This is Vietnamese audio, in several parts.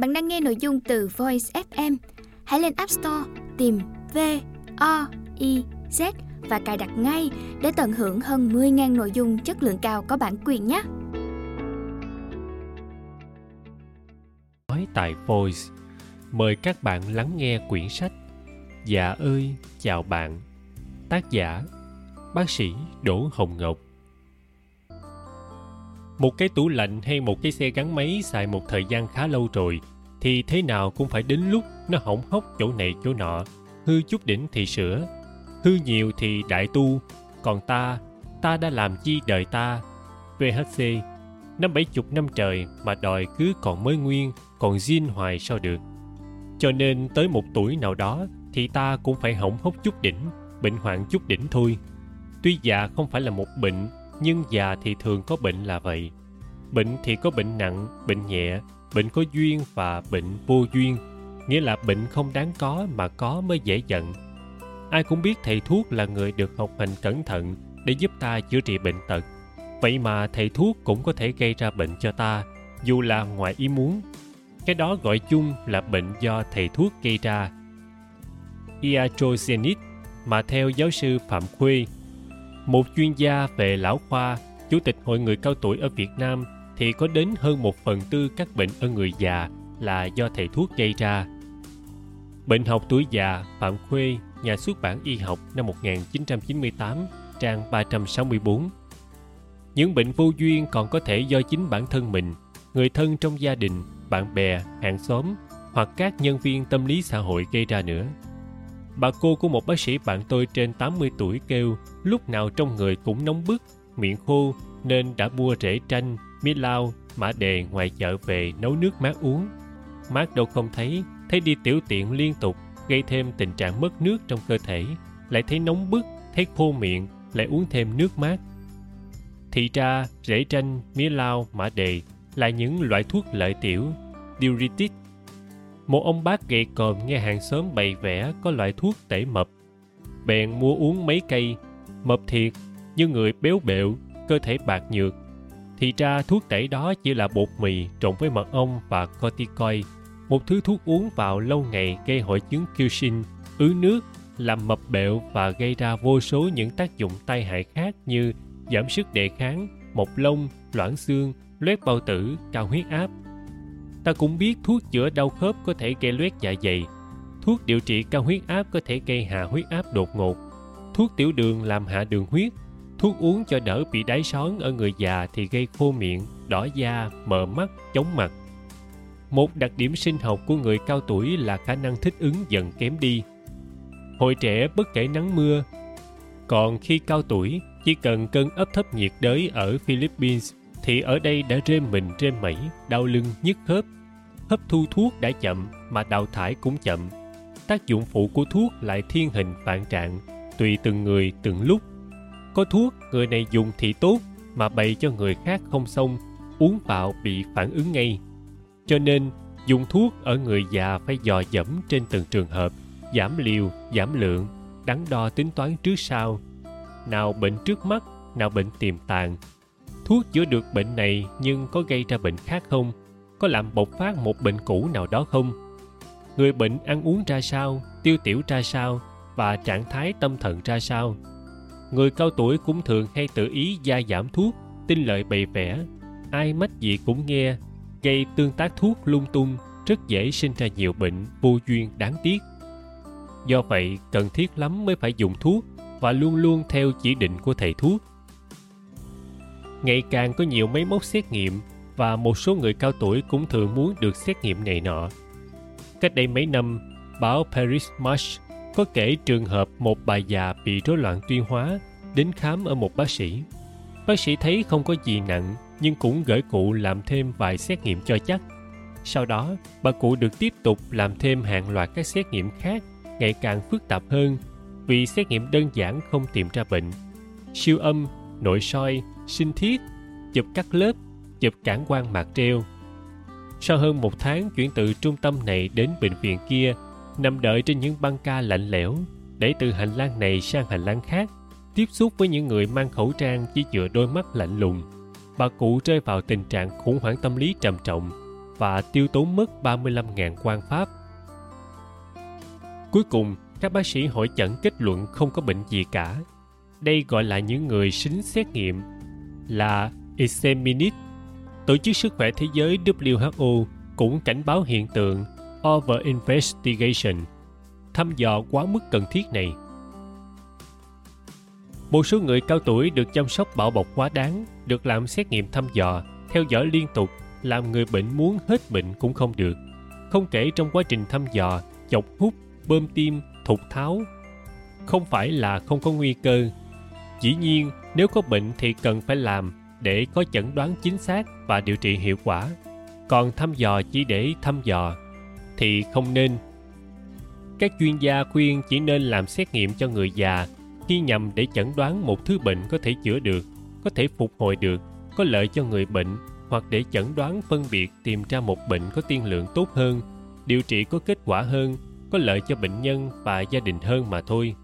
Bạn đang nghe nội dung từ Voice FM. Hãy lên App Store tìm V O I Z và cài đặt ngay để tận hưởng hơn 10.000 nội dung chất lượng cao có bản quyền nhé. Nói tại Voice, mời các bạn lắng nghe quyển sách Dạ ơi, chào bạn. Tác giả Bác sĩ Đỗ Hồng Ngọc một cái tủ lạnh hay một cái xe gắn máy xài một thời gian khá lâu rồi, thì thế nào cũng phải đến lúc nó hỏng hóc chỗ này chỗ nọ. Hư chút đỉnh thì sửa, hư nhiều thì đại tu. Còn ta ta đã làm chi đời ta? Vhc năm bảy chục năm trời mà đòi cứ còn mới nguyên, còn zin hoài sao được? Cho nên tới một tuổi nào đó thì ta cũng phải hỏng hóc chút đỉnh, bệnh hoạn chút đỉnh thôi. Tuy già không phải là một bệnh nhưng già thì thường có bệnh là vậy. Bệnh thì có bệnh nặng, bệnh nhẹ, bệnh có duyên và bệnh vô duyên. Nghĩa là bệnh không đáng có mà có mới dễ giận ai cũng biết thầy thuốc là người được học hành cẩn thận để giúp ta chữa trị bệnh tật. Vậy mà thầy thuốc cũng có thể gây ra bệnh cho ta, dù là ngoài ý muốn. Cái đó gọi chung là bệnh do thầy thuốc gây ra. Iatrogenic, mà theo giáo sư phạm khuê một chuyên gia về lão khoa chủ tịch hội người cao tuổi ở việt nam thì có đến hơn một phần tư các bệnh ở người già là do thầy thuốc gây ra. Bệnh học tuổi già Phạm Khuê, nhà xuất bản y học năm 1998, trang 364. Những bệnh vô duyên còn có thể do chính bản thân mình, người thân trong gia đình, bạn bè, hàng xóm hoặc các nhân viên tâm lý xã hội gây ra nữa. Bà cô của một bác sĩ bạn tôi trên 80 tuổi kêu lúc nào trong người cũng nóng bức, miệng khô nên đã mua rễ tranh, mía lao, mã đề ngoài chợ về nấu nước mát uống. Mát đâu không thấy, thấy đi tiểu tiện liên tục, gây thêm tình trạng mất nước trong cơ thể, lại thấy nóng bức, thấy khô miệng, lại uống thêm nước mát. Thì ra, rễ tranh, mía lao, mã đề là những loại thuốc lợi tiểu, diuretic. Một ông bác gầy còm nghe hàng xóm bày vẽ có loại thuốc tẩy mập. Bèn mua uống mấy cây, mập thiệt, nhưng người béo bẹo, cơ thể bạc nhược, thì ra thuốc tẩy đó chỉ là bột mì trộn với mật ong và corticoid, một thứ thuốc uống vào lâu ngày gây hội chứng Cushing, ứ nước, làm mập bẹo và gây ra vô số những tác dụng tai hại khác như giảm sức đề kháng, mọc lông, loãng xương, loét bao tử, cao huyết áp. Ta cũng biết thuốc chữa đau khớp có thể gây loét dạ dày, thuốc điều trị cao huyết áp có thể gây hạ huyết áp đột ngột, thuốc tiểu đường làm hạ đường huyết, Thuốc uống cho đỡ bị đái són ở người già thì gây khô miệng, đỏ da, mờ mắt, chóng mặt. Một đặc điểm sinh học của người cao tuổi là khả năng thích ứng dần kém đi. Hồi trẻ bất kể nắng mưa, còn khi cao tuổi chỉ cần cơn ấp thấp nhiệt đới ở Philippines thì ở đây đã rêm mình trên mẩy, đau lưng, nhức khớp. Hấp thu thuốc đã chậm mà đào thải cũng chậm. Tác dụng phụ của thuốc lại thiên hình vạn trạng, tùy từng người từng lúc có thuốc người này dùng thì tốt mà bày cho người khác không xong uống vào bị phản ứng ngay cho nên dùng thuốc ở người già phải dò dẫm trên từng trường hợp giảm liều giảm lượng đắn đo tính toán trước sau nào bệnh trước mắt nào bệnh tiềm tàng thuốc chữa được bệnh này nhưng có gây ra bệnh khác không? Có làm bộc phát một bệnh cũ nào đó không? Người bệnh ăn uống ra sao? Tiêu tiểu ra sao? Và trạng thái tâm thần ra sao? Người cao tuổi cũng thường hay tự ý gia giảm thuốc, tin lợi bày vẽ. Ai mách gì cũng nghe. Gây tương tác thuốc lung tung, rất dễ sinh ra nhiều bệnh vô duyên đáng tiếc. Do vậy, cần thiết lắm mới phải dùng thuốc và luôn luôn theo chỉ định của thầy thuốc ngày càng có nhiều máy móc xét nghiệm và một số người cao tuổi cũng thường muốn được xét nghiệm này nọ cách đây mấy năm báo paris match có kể trường hợp một bà già bị rối loạn tuyên hóa đến khám ở một bác sĩ. Bác sĩ thấy không có gì nặng nhưng cũng gửi cụ làm thêm vài xét nghiệm cho chắc. Sau đó, bà cụ được tiếp tục làm thêm hàng loạt các xét nghiệm khác ngày càng phức tạp hơn vì xét nghiệm đơn giản không tìm ra bệnh. Siêu âm, nội soi, sinh thiết, chụp cắt lớp, chụp cản quang mạc treo. Sau hơn một tháng chuyển từ trung tâm này đến bệnh viện kia nằm đợi trên những băng ca lạnh lẽo để từ hành lang này sang hành lang khác tiếp xúc với những người mang khẩu trang chỉ dựa đôi mắt lạnh lùng bà cụ rơi vào tình trạng khủng hoảng tâm lý trầm trọng và tiêu tốn mất 35.000 quan pháp. Cuối cùng, các bác sĩ hội chẩn kết luận không có bệnh gì cả. Đây gọi là những người xính xét nghiệm là examinate. Tổ chức Sức khỏe Thế giới WHO cũng cảnh báo hiện tượng over investigation, thăm dò quá mức cần thiết này. Một số người cao tuổi được chăm sóc bảo bọc quá đáng, được làm xét nghiệm thăm dò, theo dõi liên tục, làm người bệnh muốn hết bệnh cũng không được. Không kể trong quá trình thăm dò, chọc hút, bơm tim, thục tháo. Không phải là không có nguy cơ. Dĩ nhiên, nếu có bệnh thì cần phải làm để có chẩn đoán chính xác và điều trị hiệu quả. Còn thăm dò chỉ để thăm dò thì không nên. Các chuyên gia khuyên chỉ nên làm xét nghiệm cho người già khi nhằm để chẩn đoán một thứ bệnh có thể chữa được, có thể phục hồi được, có lợi cho người bệnh hoặc để chẩn đoán phân biệt tìm ra một bệnh có tiên lượng tốt hơn, điều trị có kết quả hơn, có lợi cho bệnh nhân và gia đình hơn mà thôi.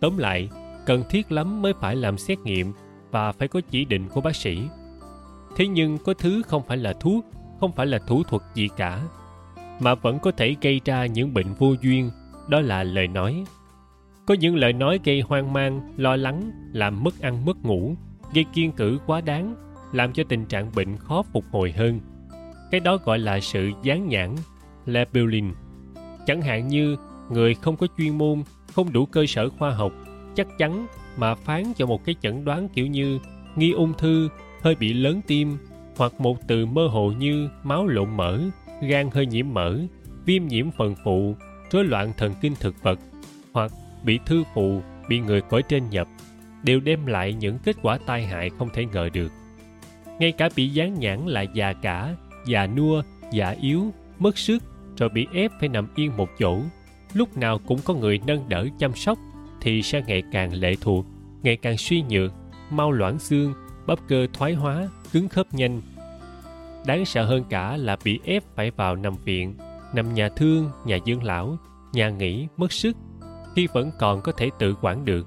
Tóm lại, cần thiết lắm mới phải làm xét nghiệm và phải có chỉ định của bác sĩ. Thế nhưng có thứ không phải là thuốc, không phải là thủ thuật gì cả, mà vẫn có thể gây ra những bệnh vô duyên, đó là lời nói. Có những lời nói gây hoang mang, lo lắng, làm mất ăn mất ngủ, gây kiên cử quá đáng, làm cho tình trạng bệnh khó phục hồi hơn. Cái đó gọi là sự dán nhãn, labeling. Chẳng hạn như người không có chuyên môn, không đủ cơ sở khoa học, chắc chắn mà phán cho một cái chẩn đoán kiểu như nghi ung thư, hơi bị lớn tim, hoặc một từ mơ hồ như máu lộn mỡ, gan hơi nhiễm mỡ, viêm nhiễm phần phụ, rối loạn thần kinh thực vật, hoặc bị thư phụ, bị người cõi trên nhập, đều đem lại những kết quả tai hại không thể ngờ được. Ngay cả bị dán nhãn là già cả, già nua, già yếu, mất sức, rồi bị ép phải nằm yên một chỗ, lúc nào cũng có người nâng đỡ chăm sóc, thì sẽ ngày càng lệ thuộc, ngày càng suy nhược, mau loãng xương, bắp cơ thoái hóa, cứng khớp nhanh. Đáng sợ hơn cả là bị ép phải vào nằm viện, nằm nhà thương, nhà dưỡng lão, nhà nghỉ, mất sức, khi vẫn còn có thể tự quản được.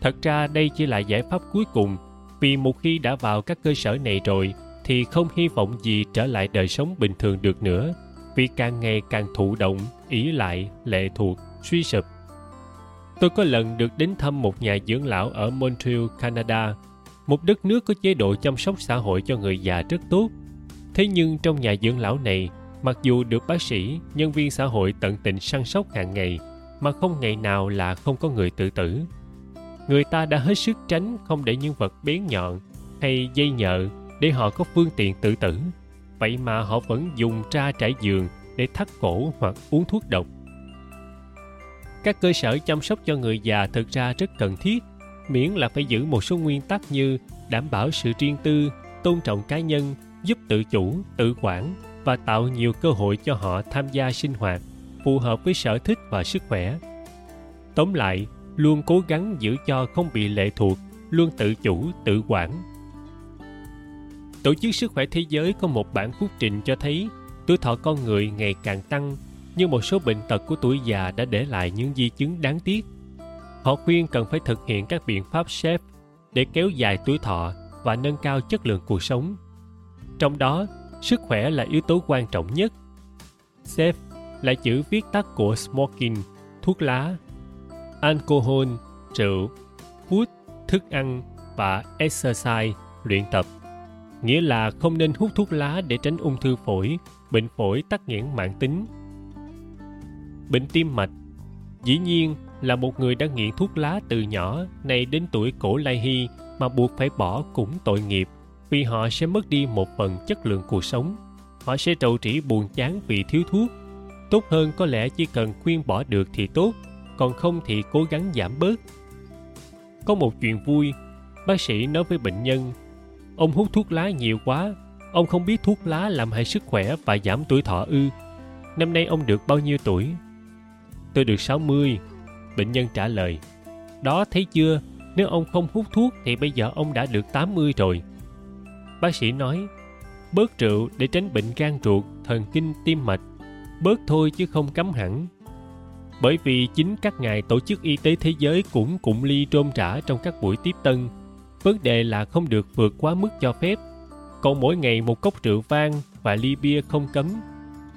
Thật ra đây chỉ là giải pháp cuối cùng, vì một khi đã vào các cơ sở này rồi thì không hy vọng gì trở lại đời sống bình thường được nữa, vì càng ngày càng thụ động, ý lại, lệ thuộc, suy sụp. Tôi có lần được đến thăm một nhà dưỡng lão ở Montreal, Canada, một đất nước có chế độ chăm sóc xã hội cho người già rất tốt. Thế nhưng trong nhà dưỡng lão này, mặc dù được bác sĩ, nhân viên xã hội tận tình săn sóc hàng ngày, mà không ngày nào là không có người tự tử. Người ta đã hết sức tránh không để những vật bén nhọn hay dây nhợ để họ có phương tiện tự tử. Vậy mà họ vẫn dùng tra trải giường để thắt cổ hoặc uống thuốc độc. Các cơ sở chăm sóc cho người già thực ra rất cần thiết, miễn là phải giữ một số nguyên tắc như đảm bảo sự riêng tư, tôn trọng cá nhân, giúp tự chủ, tự quản và tạo nhiều cơ hội cho họ tham gia sinh hoạt phù hợp với sở thích và sức khỏe. Tóm lại, luôn cố gắng giữ cho không bị lệ thuộc, luôn tự chủ, tự quản. Tổ chức Sức khỏe Thế giới có một bản phúc trình cho thấy tuổi thọ con người ngày càng tăng, nhưng một số bệnh tật của tuổi già đã để lại những di chứng đáng tiếc. Họ khuyên cần phải thực hiện các biện pháp SHAPE để kéo dài tuổi thọ và nâng cao chất lượng cuộc sống. Trong đó, sức khỏe là yếu tố quan trọng nhất. SAFE là chữ viết tắt của smoking, thuốc lá, alcohol, rượu, food, thức ăn và exercise, luyện tập. Nghĩa là không nên hút thuốc lá để tránh ung thư phổi, bệnh phổi tắc nghẽn mạng tính. Bệnh tim mạch. Dĩ nhiên là một người đã nghiện thuốc lá từ nhỏ này đến tuổi cổ lai hy mà buộc phải bỏ cũng tội nghiệp, vì họ sẽ mất đi một phần chất lượng cuộc sống. Họ sẽ trầu trĩ buồn chán vì thiếu thuốc. Tốt hơn có lẽ chỉ cần khuyên bỏ được thì tốt, còn không thì cố gắng giảm bớt. Có một chuyện vui, bác sĩ nói với bệnh nhân, ông hút thuốc lá nhiều quá, ông không biết thuốc lá làm hại sức khỏe và giảm tuổi thọ ư. Năm nay ông được bao nhiêu tuổi? Tôi được 60 bệnh nhân trả lời, đó, thấy chưa nếu ông không hút thuốc thì bây giờ ông đã được 80 rồi bác sĩ nói, bớt rượu để tránh bệnh gan ruột, thần kinh tim mạch bớt thôi chứ không cấm hẳn. Bởi vì chính các ngài Tổ chức Y tế Thế giới cũng cụm ly trôm trả trong các buổi tiếp tân. Vấn đề là không được vượt quá mức cho phép. Còn mỗi ngày một cốc rượu vang và ly bia không cấm.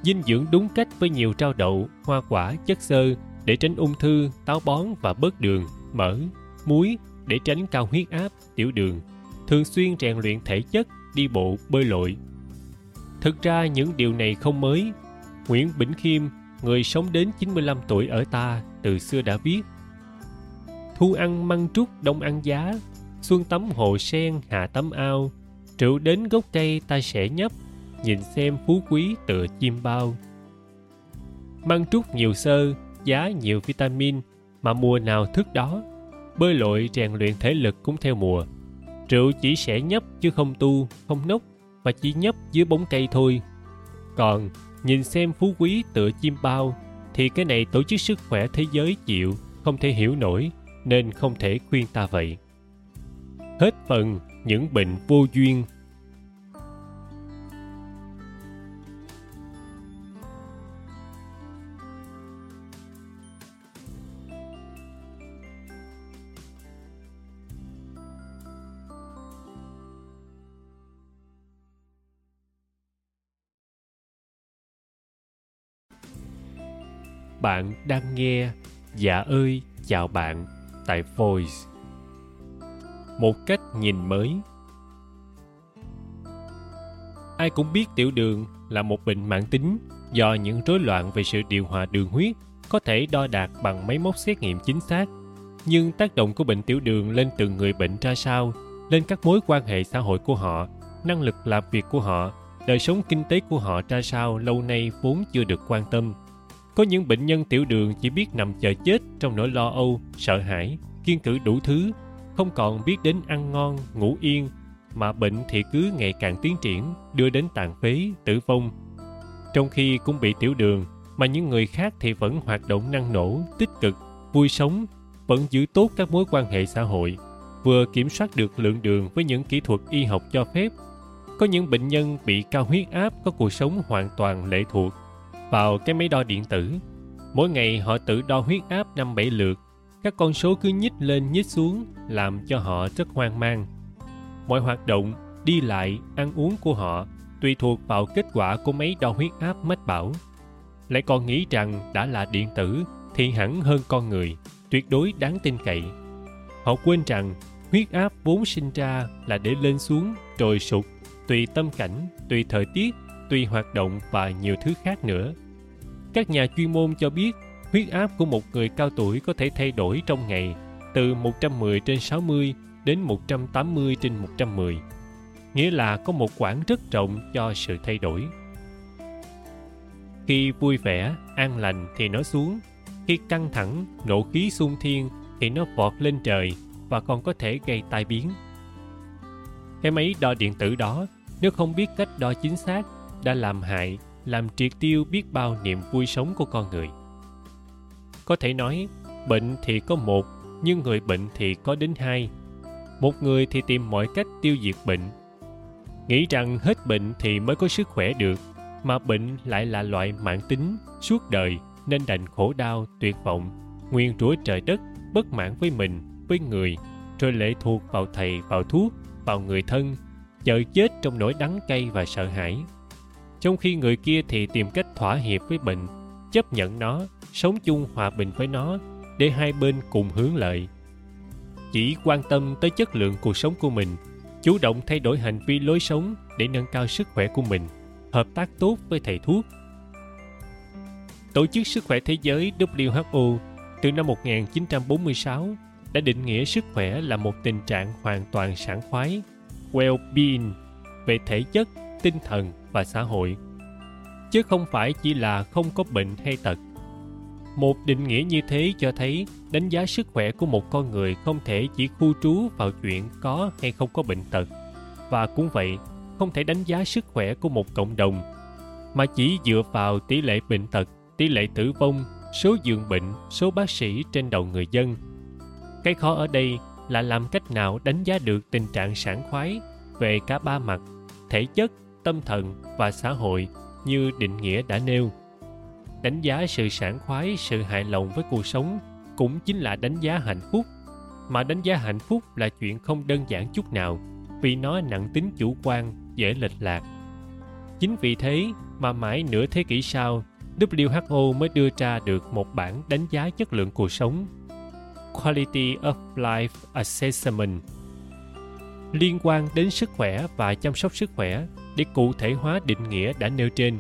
Dinh dưỡng đúng cách với nhiều rau đậu, hoa quả, chất xơ để tránh ung thư, táo bón và bớt đường, mỡ, muối để tránh cao huyết áp, tiểu đường. Thường xuyên rèn luyện thể chất, đi bộ, bơi lội. Thực ra những điều này không mới. Nguyễn Bỉnh Khiêm, người sống đến 95 tuổi ở ta, từ xưa đã viết Thu ăn măng trúc, đông ăn giá, xuân tắm hồ sen, hạ tắm ao, rượu đến gốc cây ta sẽ nhấp, nhìn xem phú quý tựa chim bao. Măng trúc nhiều xơ, giá nhiều vitamin, mà mùa nào thức đó. Bơi lội rèn luyện thể lực cũng theo mùa. Rượu chỉ sẽ nhấp chứ không tu, không nốc, và chỉ nhấp dưới bóng cây thôi. Còn nhìn xem phú quý tựa chim bao, thì cái này tổ chức sức khỏe thế giới chịu, không thể hiểu nổi, nên không thể khuyên ta vậy. Hết phần những bệnh vô duyên Bạn đang nghe Dạ ơi chào bạn tại Voice. Một cách nhìn mới. Ai cũng biết tiểu đường là một bệnh mãn tính do những rối loạn về sự điều hòa đường huyết có thể đo đạt bằng máy móc xét nghiệm chính xác. Nhưng tác động của bệnh tiểu đường lên từng người bệnh ra sao, lên các mối quan hệ xã hội của họ, năng lực làm việc của họ, đời sống kinh tế của họ ra sao lâu nay vốn chưa được quan tâm có những bệnh nhân tiểu đường chỉ biết nằm chờ chết trong nỗi lo âu, sợ hãi, kiên cử đủ thứ, không còn biết đến ăn ngon, ngủ yên, mà bệnh thì cứ ngày càng tiến triển, đưa đến tàn phế, tử vong. Trong khi cũng bị tiểu đường, mà những người khác thì vẫn hoạt động năng nổ, tích cực, vui sống, vẫn giữ tốt các mối quan hệ xã hội, vừa kiểm soát được lượng đường với những kỹ thuật y học cho phép. Có những bệnh nhân bị cao huyết áp có cuộc sống hoàn toàn lệ thuộc vào cái máy đo điện tử. Mỗi ngày họ tự đo huyết áp năm bảy lượt, các con số cứ nhích lên nhích xuống làm cho họ rất hoang mang. Mọi hoạt động, đi lại, ăn uống của họ tùy thuộc vào kết quả của máy đo huyết áp mách bảo. Lại còn nghĩ rằng đã là điện tử thì hẳn hơn con người, tuyệt đối đáng tin cậy. Họ quên rằng huyết áp vốn sinh ra là để lên xuống rồi sụt tùy tâm cảnh, tùy thời tiết tùy hoạt động và nhiều thứ khác nữa. Các nhà chuyên môn cho biết huyết áp của một người cao tuổi có thể thay đổi trong ngày từ 110 trên 60 đến 180 trên 110, nghĩa là có một quãng rất rộng cho sự thay đổi. Khi vui vẻ, an lành thì nó xuống, khi căng thẳng, nộ khí xung thiên thì nó vọt lên trời và còn có thể gây tai biến. Cái máy đo điện tử đó, nếu không biết cách đo chính xác đã làm hại, làm triệt tiêu biết bao niềm vui sống của con người. Có thể nói, bệnh thì có một, nhưng người bệnh thì có đến hai. Một người thì tìm mọi cách tiêu diệt bệnh. Nghĩ rằng hết bệnh thì mới có sức khỏe được, mà bệnh lại là loại mãn tính, suốt đời nên đành khổ đau, tuyệt vọng, nguyên rủa trời đất, bất mãn với mình, với người, rồi lệ thuộc vào thầy, vào thuốc, vào người thân, chờ chết trong nỗi đắng cay và sợ hãi trong khi người kia thì tìm cách thỏa hiệp với bệnh chấp nhận nó sống chung hòa bình với nó để hai bên cùng hướng lợi. Chỉ quan tâm tới chất lượng cuộc sống của mình chủ động thay đổi hành vi lối sống để nâng cao sức khỏe của mình hợp tác tốt với thầy thuốc. Tổ chức Sức khỏe Thế giới WHO từ năm 1946 đã định nghĩa sức khỏe là một tình trạng hoàn toàn sảng khoái, well-being về thể chất, tinh thần và xã hội, chứ không phải chỉ là không có bệnh hay tật. Một định nghĩa như thế cho thấy đánh giá sức khỏe của một con người không thể chỉ khu trú vào chuyện có hay không có bệnh tật. Và cũng vậy, không thể đánh giá sức khỏe của một cộng đồng, mà chỉ dựa vào tỷ lệ bệnh tật, tỷ lệ tử vong, số giường bệnh, số bác sĩ trên đầu người dân. Cái khó ở đây là làm cách nào đánh giá được tình trạng sảng khoái về cả ba mặt, thể chất tâm thần và xã hội như định nghĩa đã nêu. Đánh giá sự sảng khoái sự hài lòng với cuộc sống cũng chính là đánh giá hạnh phúc mà đánh giá hạnh phúc là chuyện không đơn giản chút nào vì nó nặng tính chủ quan dễ lệch lạc. Chính vì thế mà mãi nửa thế kỷ sau, WHO mới đưa ra được một bản đánh giá chất lượng cuộc sống Quality of Life Assessment liên quan đến sức khỏe và chăm sóc sức khỏe để cụ thể hóa định nghĩa đã nêu trên.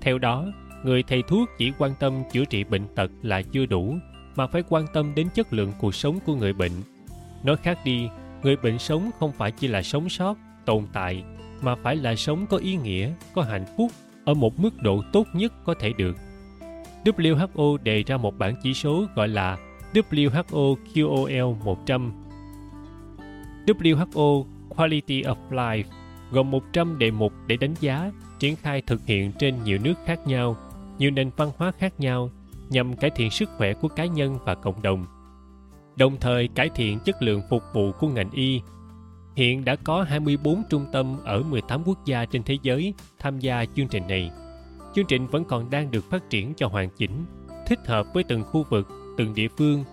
Theo đó, người thầy thuốc chỉ quan tâm chữa trị bệnh tật là chưa đủ mà phải quan tâm đến chất lượng cuộc sống của người bệnh. Nói khác đi, người bệnh sống không phải chỉ là sống sót, tồn tại mà phải là sống có ý nghĩa, có hạnh phúc ở một mức độ tốt nhất có thể được. WHO đề ra một bảng chỉ số gọi là WHO QOL 100. WHO Quality of Life gồm 100 đề mục để đánh giá, triển khai thực hiện trên nhiều nước khác nhau, nhiều nền văn hóa khác nhau nhằm cải thiện sức khỏe của cá nhân và cộng đồng. Đồng thời cải thiện chất lượng phục vụ của ngành y. Hiện đã có 24 trung tâm ở 18 quốc gia trên thế giới tham gia chương trình này. Chương trình vẫn còn đang được phát triển cho hoàn chỉnh, thích hợp với từng khu vực từng địa phương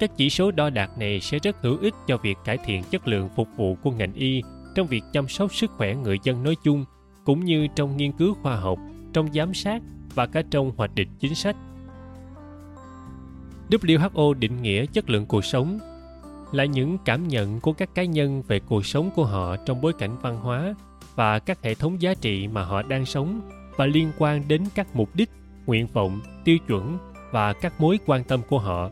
các chỉ số đo đạt này sẽ rất hữu ích cho việc cải thiện chất lượng phục vụ của ngành y trong việc chăm sóc sức khỏe người dân nói chung cũng như trong nghiên cứu khoa học trong giám sát và cả trong hoạch định chính sách. WHO định nghĩa chất lượng cuộc sống là những cảm nhận của các cá nhân về cuộc sống của họ trong bối cảnh văn hóa và các hệ thống giá trị mà họ đang sống và liên quan đến các mục đích, nguyện vọng, tiêu chuẩn và các mối quan tâm của họ.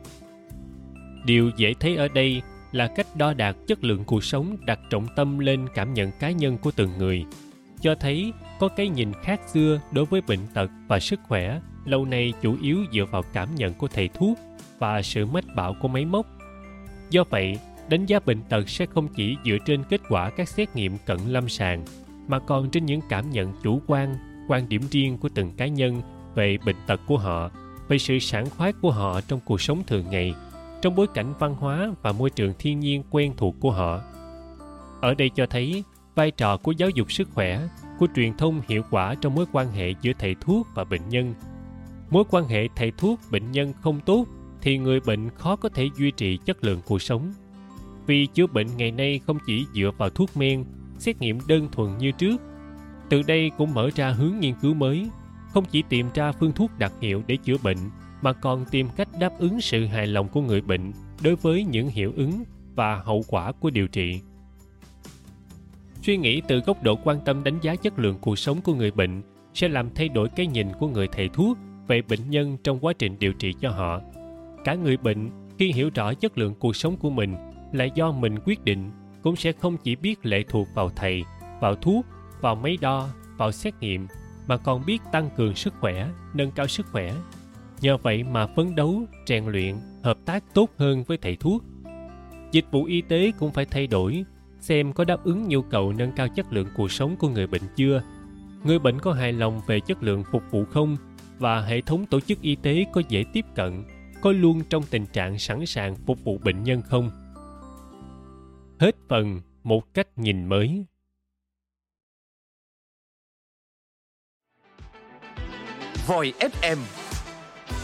Điều dễ thấy ở đây là cách đo đạt chất lượng cuộc sống đặt trọng tâm lên cảm nhận cá nhân của từng người, cho thấy có cái nhìn khác xưa đối với bệnh tật và sức khỏe. Lâu nay chủ yếu dựa vào cảm nhận của thầy thuốc và sự mách bảo của máy móc. Do vậy, đánh giá bệnh tật sẽ không chỉ dựa trên kết quả các xét nghiệm cận lâm sàng, mà còn trên những cảm nhận chủ quan quan điểm riêng của từng cá nhân về bệnh tật của họ, về sự sản khoái của họ trong cuộc sống thường ngày trong bối cảnh văn hóa và môi trường thiên nhiên quen thuộc của họ. Ở đây cho thấy, vai trò của giáo dục sức khỏe, của truyền thông hiệu quả trong mối quan hệ giữa thầy thuốc và bệnh nhân. Mối quan hệ thầy thuốc, bệnh nhân không tốt thì người bệnh khó có thể duy trì chất lượng cuộc sống. Vì chữa bệnh ngày nay không chỉ dựa vào thuốc men, xét nghiệm đơn thuần như trước, từ đây cũng mở ra hướng nghiên cứu mới, không chỉ tìm ra phương thuốc đặc hiệu để chữa bệnh mà còn tìm cách đáp ứng sự hài lòng của người bệnh đối với những hiệu ứng và hậu quả của điều trị. Suy nghĩ từ góc độ quan tâm đánh giá chất lượng cuộc sống của người bệnh sẽ làm thay đổi cái nhìn của người thầy thuốc về bệnh nhân trong quá trình điều trị cho họ. Cả người bệnh khi hiểu rõ chất lượng cuộc sống của mình là do mình quyết định, cũng sẽ không chỉ biết lệ thuộc vào thầy, vào thuốc, vào máy đo, vào xét nghiệm, mà còn biết tăng cường sức khỏe, nâng cao sức khỏe nhờ vậy mà phấn đấu, rèn luyện, hợp tác tốt hơn với thầy thuốc. Dịch vụ y tế cũng phải thay đổi, xem có đáp ứng nhu cầu nâng cao chất lượng cuộc sống của người bệnh chưa. Người bệnh có hài lòng về chất lượng phục vụ không? Và hệ thống tổ chức y tế có dễ tiếp cận, có luôn trong tình trạng sẵn sàng phục vụ bệnh nhân không? Hết phần một cách nhìn mới. Voi FM